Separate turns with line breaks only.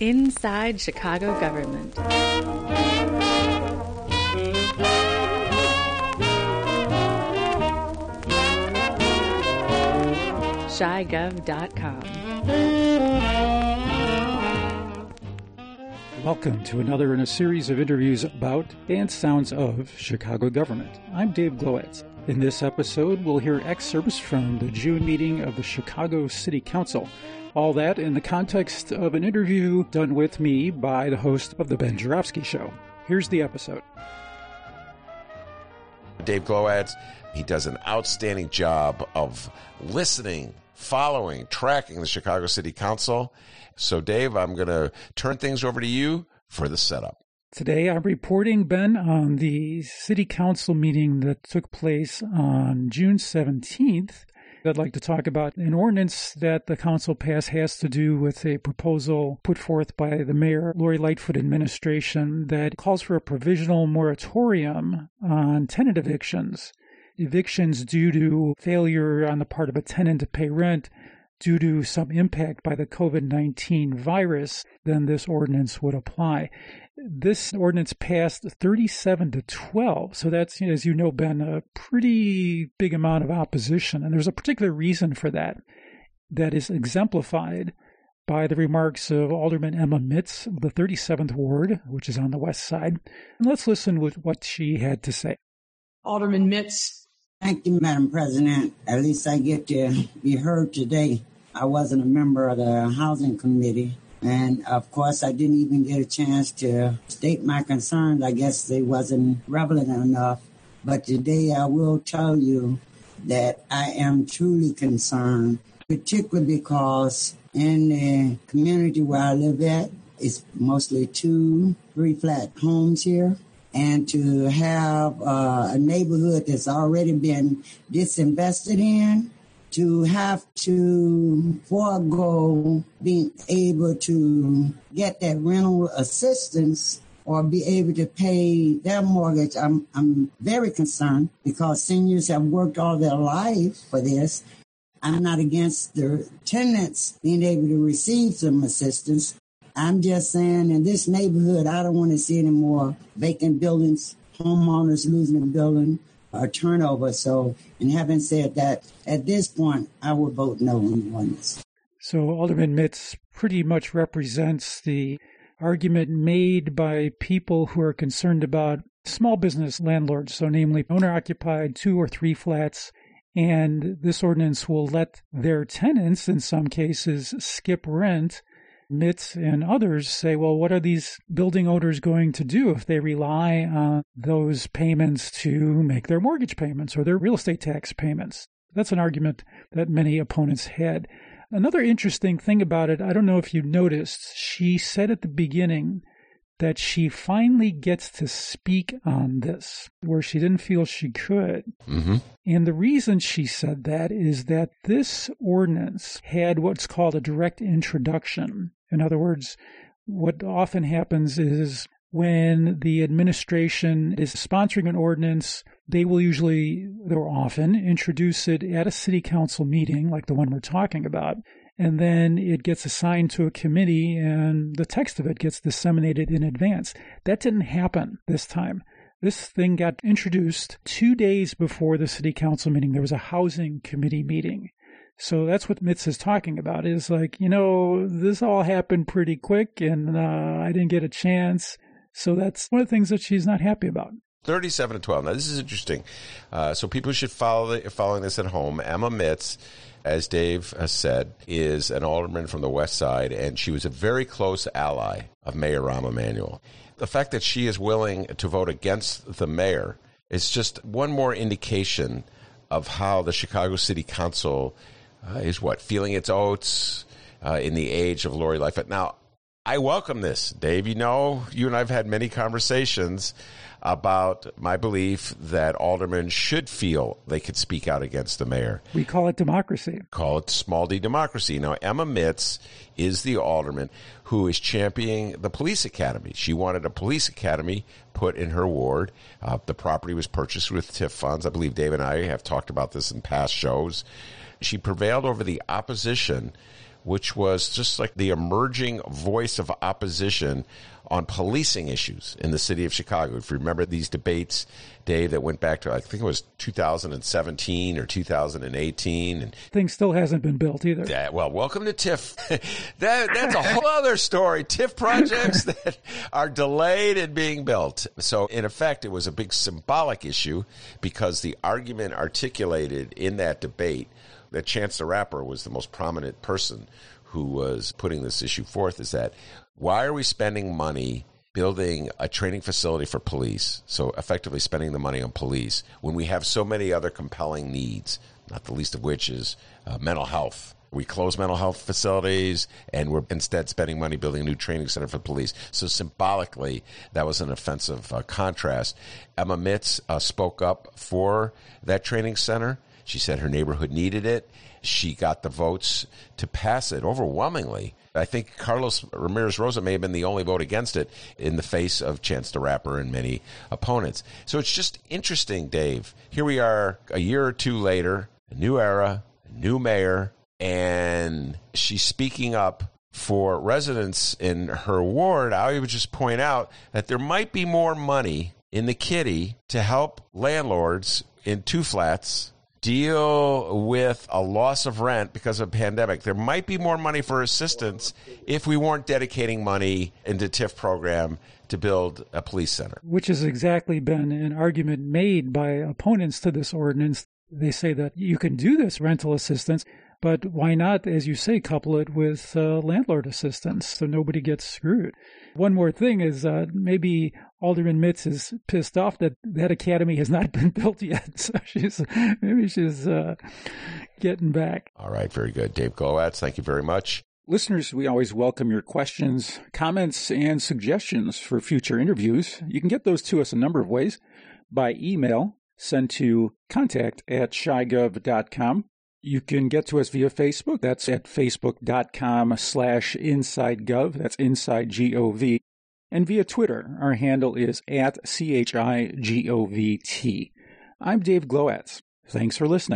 Inside Chicago Government. ChiGov.com.
Welcome to another in a series of interviews about and sounds of Chicago government. I'm Dave Glowacz. In this episode, we'll hear excerpts from the June meeting of the Chicago City Council. All that in the context of an interview done with me by the host of The Ben Joravsky Show. Here's the episode.
Dave Glowacz, he does an outstanding job of listening, following, tracking the Chicago City Council. So, Dave, I'm going to turn things over to you for the setup.
Today, I'm reporting, Ben, on the City Council meeting that took place on June 17th I'd like to talk about an ordinance that the council passed has to do with a proposal put forth by the mayor, Lori Lightfoot administration, that calls for a provisional moratorium on tenant evictions. Evictions due to failure on the part of a tenant to pay rent due to some impact by the COVID 19 virus, then this ordinance would apply this ordinance passed 37 to 12. So that's, as you know, been a pretty big amount of opposition. And there's a particular reason for that that is exemplified by the remarks of Alderman Emma Mitts of the 37th Ward, which is on the west side. And let's listen with what she had to say.
Alderman Mitts.
Thank you, Madam President. At least I get to be heard today. I wasn't a member of the Housing Committee, and of course, I didn't even get a chance to state my concerns. I guess they wasn't relevant enough. But today I will tell you that I am truly concerned, particularly because in the community where I live at, it's mostly two, three flat homes here. And to have uh, a neighborhood that's already been disinvested in, to have to forego being able to get that rental assistance or be able to pay their mortgage, I'm, I'm very concerned because seniors have worked all their life for this. I'm not against the tenants being able to receive some assistance. I'm just saying in this neighborhood, I don't want to see any more vacant buildings, homeowners losing a building, or turnover. So, and having said that, at this point, I would vote no on oneness.
So, Alderman Mitts pretty much represents the argument made by people who are concerned about small business landlords, so namely owner occupied two or three flats. And this ordinance will let their tenants, in some cases, skip rent Mitts and others say, well, what are these building owners going to do if they rely on those payments to make their mortgage payments or their real estate tax payments? That's an argument that many opponents had. Another interesting thing about it, I don't know if you noticed, she said at the beginning that she finally gets to speak on this where she didn't feel she could. Mm-hmm. And the reason she said that is that this ordinance had what's called a direct introduction. In other words, what often happens is when the administration is sponsoring an ordinance, they will usually, or often, introduce it at a city council meeting, like the one we're talking about and then it gets assigned to a committee and the text of it gets disseminated in advance. That didn't happen this time. This thing got introduced two days before the city council meeting. There was a housing committee meeting. So that's what Mitts is talking about is like, you know, this all happened pretty quick and uh, I didn't get a chance. So that's one of the things that she's not happy about.
37 to 12. Now, this is interesting. Uh, so people should follow the, following this at home. Emma Mitts as Dave has said, is an alderman from the West Side, and she was a very close ally of Mayor Rahm Emanuel. The fact that she is willing to vote against the mayor is just one more indication of how the Chicago City Council uh, is what feeling its oats uh, in the age of Lori Lightfoot. Now, I welcome this, Dave. You know, you and I have had many conversations about my belief that aldermen should feel they could speak out against the mayor.
We call it democracy.
Call it small d democracy. Now, Emma Mitts is the alderman who is championing the police academy. She wanted a police academy put in her ward. Uh, the property was purchased with TIF funds. I believe Dave and I have talked about this in past shows. She prevailed over the opposition which was just like the emerging voice of opposition on policing issues in the city of Chicago. If you remember these debates, Dave, that went back to, I think it was 2017 or 2018. And
Thing still hasn't been built either.
Yeah, well, welcome to TIF. that, that's a whole other story. TIF projects that are delayed in being built. So, in effect, it was a big symbolic issue because the argument articulated in that debate that Chance the Rapper was the most prominent person who was putting this issue forth is that why are we spending money building a training facility for police, so effectively spending the money on police, when we have so many other compelling needs, not the least of which is uh, mental health? We close mental health facilities and we're instead spending money building a new training center for police. So symbolically, that was an offensive uh, contrast. Emma Mitts uh, spoke up for that training center. She said her neighborhood needed it. She got the votes to pass it overwhelmingly. I think Carlos Ramirez Rosa may have been the only vote against it in the face of Chance the Rapper and many opponents. So it's just interesting, Dave. Here we are a year or two later, a new era, a new mayor, and she's speaking up for residents in her ward. I would just point out that there might be more money in the kitty to help landlords in two flats deal with a loss of rent because of a pandemic. There might be more money for assistance if we weren't dedicating money into TIF program to build a police center.
Which has exactly been an argument made by opponents to this ordinance. They say that you can do this rental assistance, but why not, as you say, couple it with uh, landlord assistance so nobody gets screwed? One more thing is uh, maybe Alderman Mitts is pissed off that that academy has not been built yet. So she's maybe she's uh, getting back.
All right, very good. Dave Glowacz, thank you very much.
Listeners, we always welcome your questions, comments, and suggestions for future interviews. You can get those to us a number of ways by email, sent to contact at chigov.com. You can get to us via Facebook. That's at facebook.com slash insidegov. That's inside G-O-V. And via Twitter, our handle is at C-H-I-G-O-V-T. I'm Dave Glowacz. Thanks for listening.